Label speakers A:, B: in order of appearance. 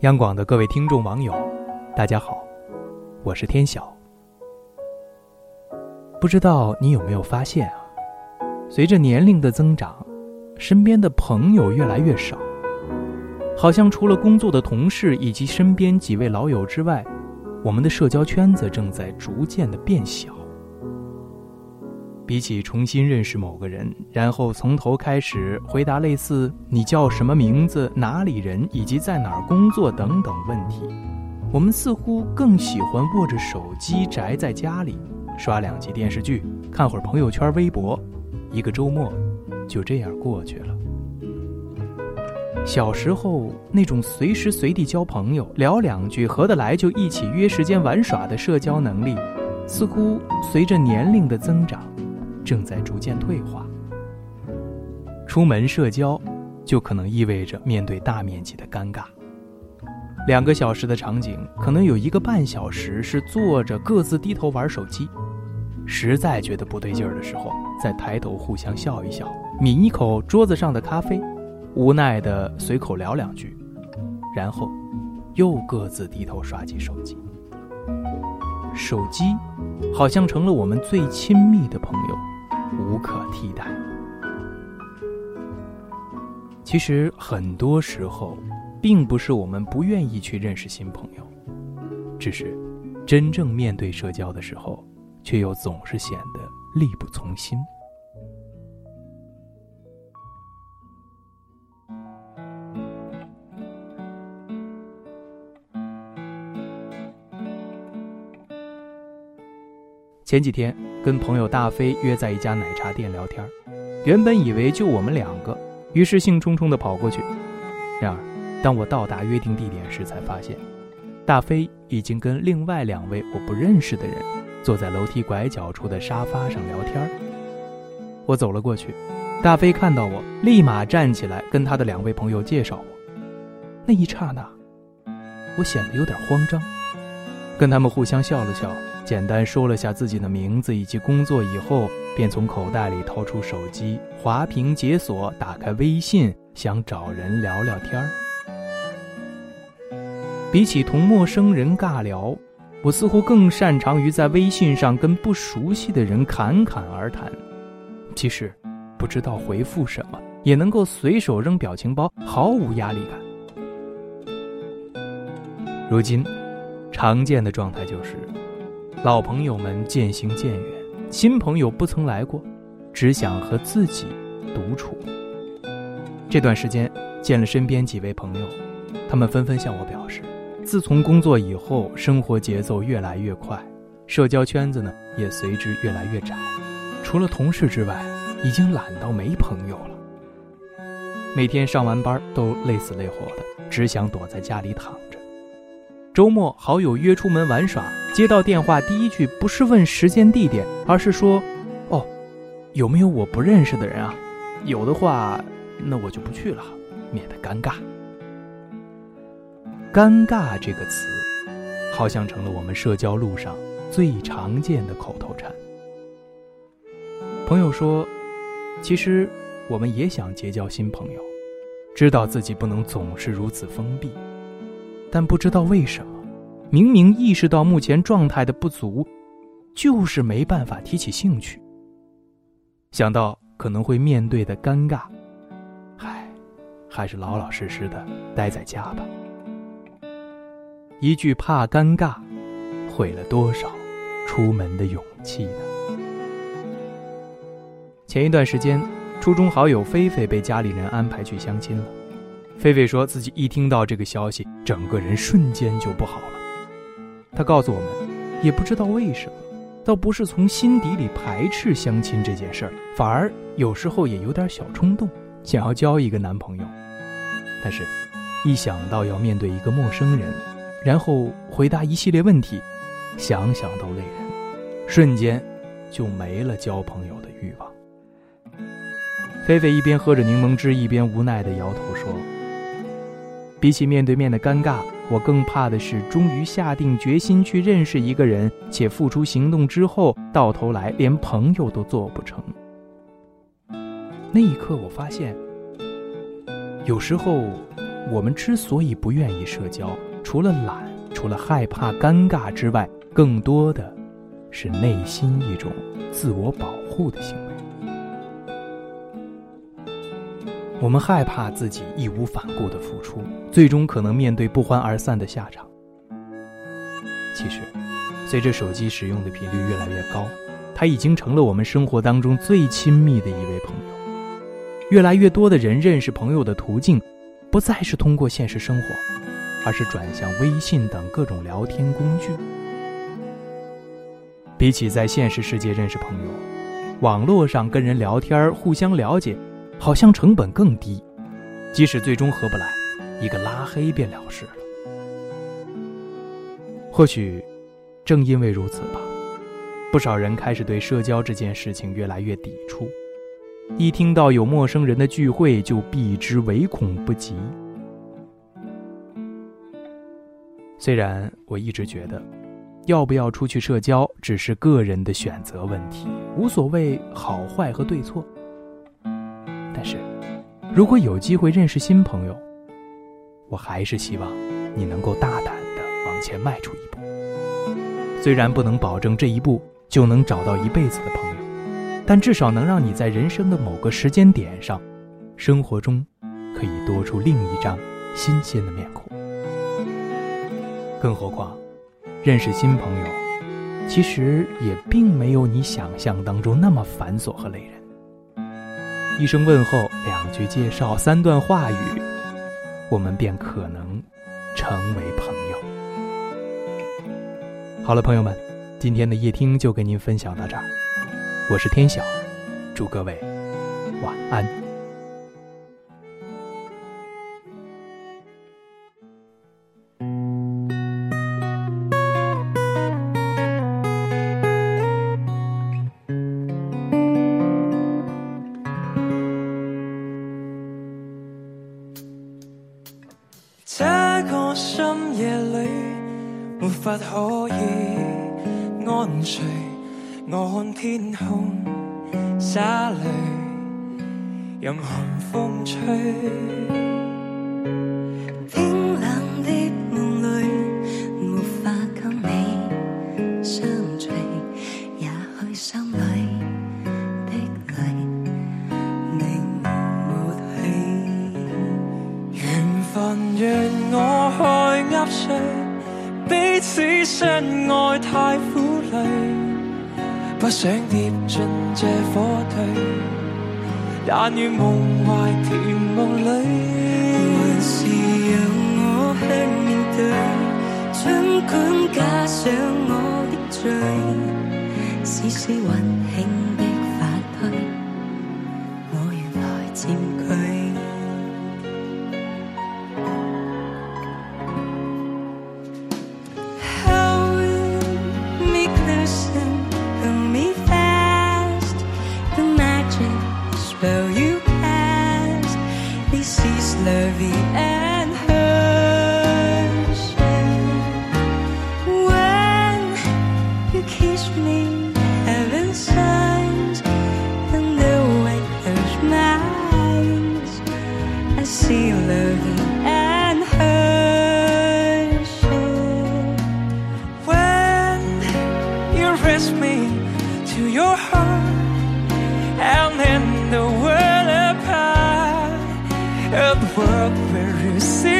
A: 央广的各位听众网友，大家好，我是天晓。不知道你有没有发现啊？随着年龄的增长，身边的朋友越来越少，好像除了工作的同事以及身边几位老友之外，我们的社交圈子正在逐渐的变小。比起重新认识某个人，然后从头开始回答类似“你叫什么名字、哪里人以及在哪儿工作”等等问题，我们似乎更喜欢握着手机宅在家里，刷两集电视剧，看会儿朋友圈、微博，一个周末就这样过去了。小时候那种随时随地交朋友、聊两句合得来就一起约时间玩耍的社交能力，似乎随着年龄的增长。正在逐渐退化。出门社交，就可能意味着面对大面积的尴尬。两个小时的场景，可能有一个半小时是坐着各自低头玩手机。实在觉得不对劲儿的时候，再抬头互相笑一笑，抿一口桌子上的咖啡，无奈的随口聊两句，然后又各自低头刷起手机。手机，好像成了我们最亲密的朋友。无可替代。其实很多时候，并不是我们不愿意去认识新朋友，只是真正面对社交的时候，却又总是显得力不从心。前几天跟朋友大飞约在一家奶茶店聊天，原本以为就我们两个，于是兴冲冲地跑过去。然而，当我到达约定地点时，才发现大飞已经跟另外两位我不认识的人坐在楼梯拐角处的沙发上聊天。我走了过去，大飞看到我，立马站起来跟他的两位朋友介绍我。那一刹那，我显得有点慌张，跟他们互相笑了笑。简单说了下自己的名字以及工作以后，便从口袋里掏出手机，滑屏解锁，打开微信，想找人聊聊天儿。比起同陌生人尬聊，我似乎更擅长于在微信上跟不熟悉的人侃侃而谈。即使不知道回复什么，也能够随手扔表情包，毫无压力感。如今，常见的状态就是。老朋友们渐行渐远，新朋友不曾来过，只想和自己独处。这段时间见了身边几位朋友，他们纷纷向我表示，自从工作以后，生活节奏越来越快，社交圈子呢也随之越来越窄，除了同事之外，已经懒到没朋友了。每天上完班都累死累活的，只想躲在家里躺着。周末好友约出门玩耍，接到电话第一句不是问时间地点，而是说：“哦，有没有我不认识的人啊？有的话，那我就不去了，免得尴尬。”尴尬这个词，好像成了我们社交路上最常见的口头禅。朋友说：“其实我们也想结交新朋友，知道自己不能总是如此封闭。”但不知道为什么，明明意识到目前状态的不足，就是没办法提起兴趣。想到可能会面对的尴尬，唉，还是老老实实的待在家吧。一句怕尴尬，毁了多少出门的勇气呢？前一段时间，初中好友菲菲被家里人安排去相亲了。菲菲说自己一听到这个消息，整个人瞬间就不好了。她告诉我们，也不知道为什么，倒不是从心底里排斥相亲这件事儿，反而有时候也有点小冲动，想要交一个男朋友。但是，一想到要面对一个陌生人，然后回答一系列问题，想想都累人，瞬间就没了交朋友的欲望。菲菲一边喝着柠檬汁，一边无奈地摇头说。比起面对面的尴尬，我更怕的是终于下定决心去认识一个人，且付出行动之后，到头来连朋友都做不成。那一刻，我发现，有时候我们之所以不愿意社交，除了懒，除了害怕尴尬之外，更多的是内心一种自我保护的行为。我们害怕自己义无反顾的付出，最终可能面对不欢而散的下场。其实，随着手机使用的频率越来越高，它已经成了我们生活当中最亲密的一位朋友。越来越多的人认识朋友的途径，不再是通过现实生活，而是转向微信等各种聊天工具。比起在现实世界认识朋友，网络上跟人聊天互相了解。好像成本更低，即使最终合不来，一个拉黑便了事了。或许，正因为如此吧，不少人开始对社交这件事情越来越抵触，一听到有陌生人的聚会就避之唯恐不及。虽然我一直觉得，要不要出去社交只是个人的选择问题，无所谓好坏和对错。如果有机会认识新朋友，我还是希望你能够大胆的往前迈出一步。虽然不能保证这一步就能找到一辈子的朋友，但至少能让你在人生的某个时间点上，生活中可以多出另一张新鲜的面孔。更何况，认识新朋友，其实也并没有你想象当中那么繁琐和累人。一声问候，两句介绍，三段话语，我们便可能成为朋友。好了，朋友们，今天的夜听就跟您分享到这儿，我是天晓，祝各位晚安。
B: 无法可以安睡，我看天空洒泪，任寒风吹。
C: 冰冷的梦里，无法跟你相聚，也许心里的泪，你没起。缘分若我去握碎。
B: 彼此相爱太苦累，不想跌进这火堆，但愿梦怀甜梦里，
C: 还是让我去面对，尽管加上我的罪，丝丝温馨的。
B: very soon.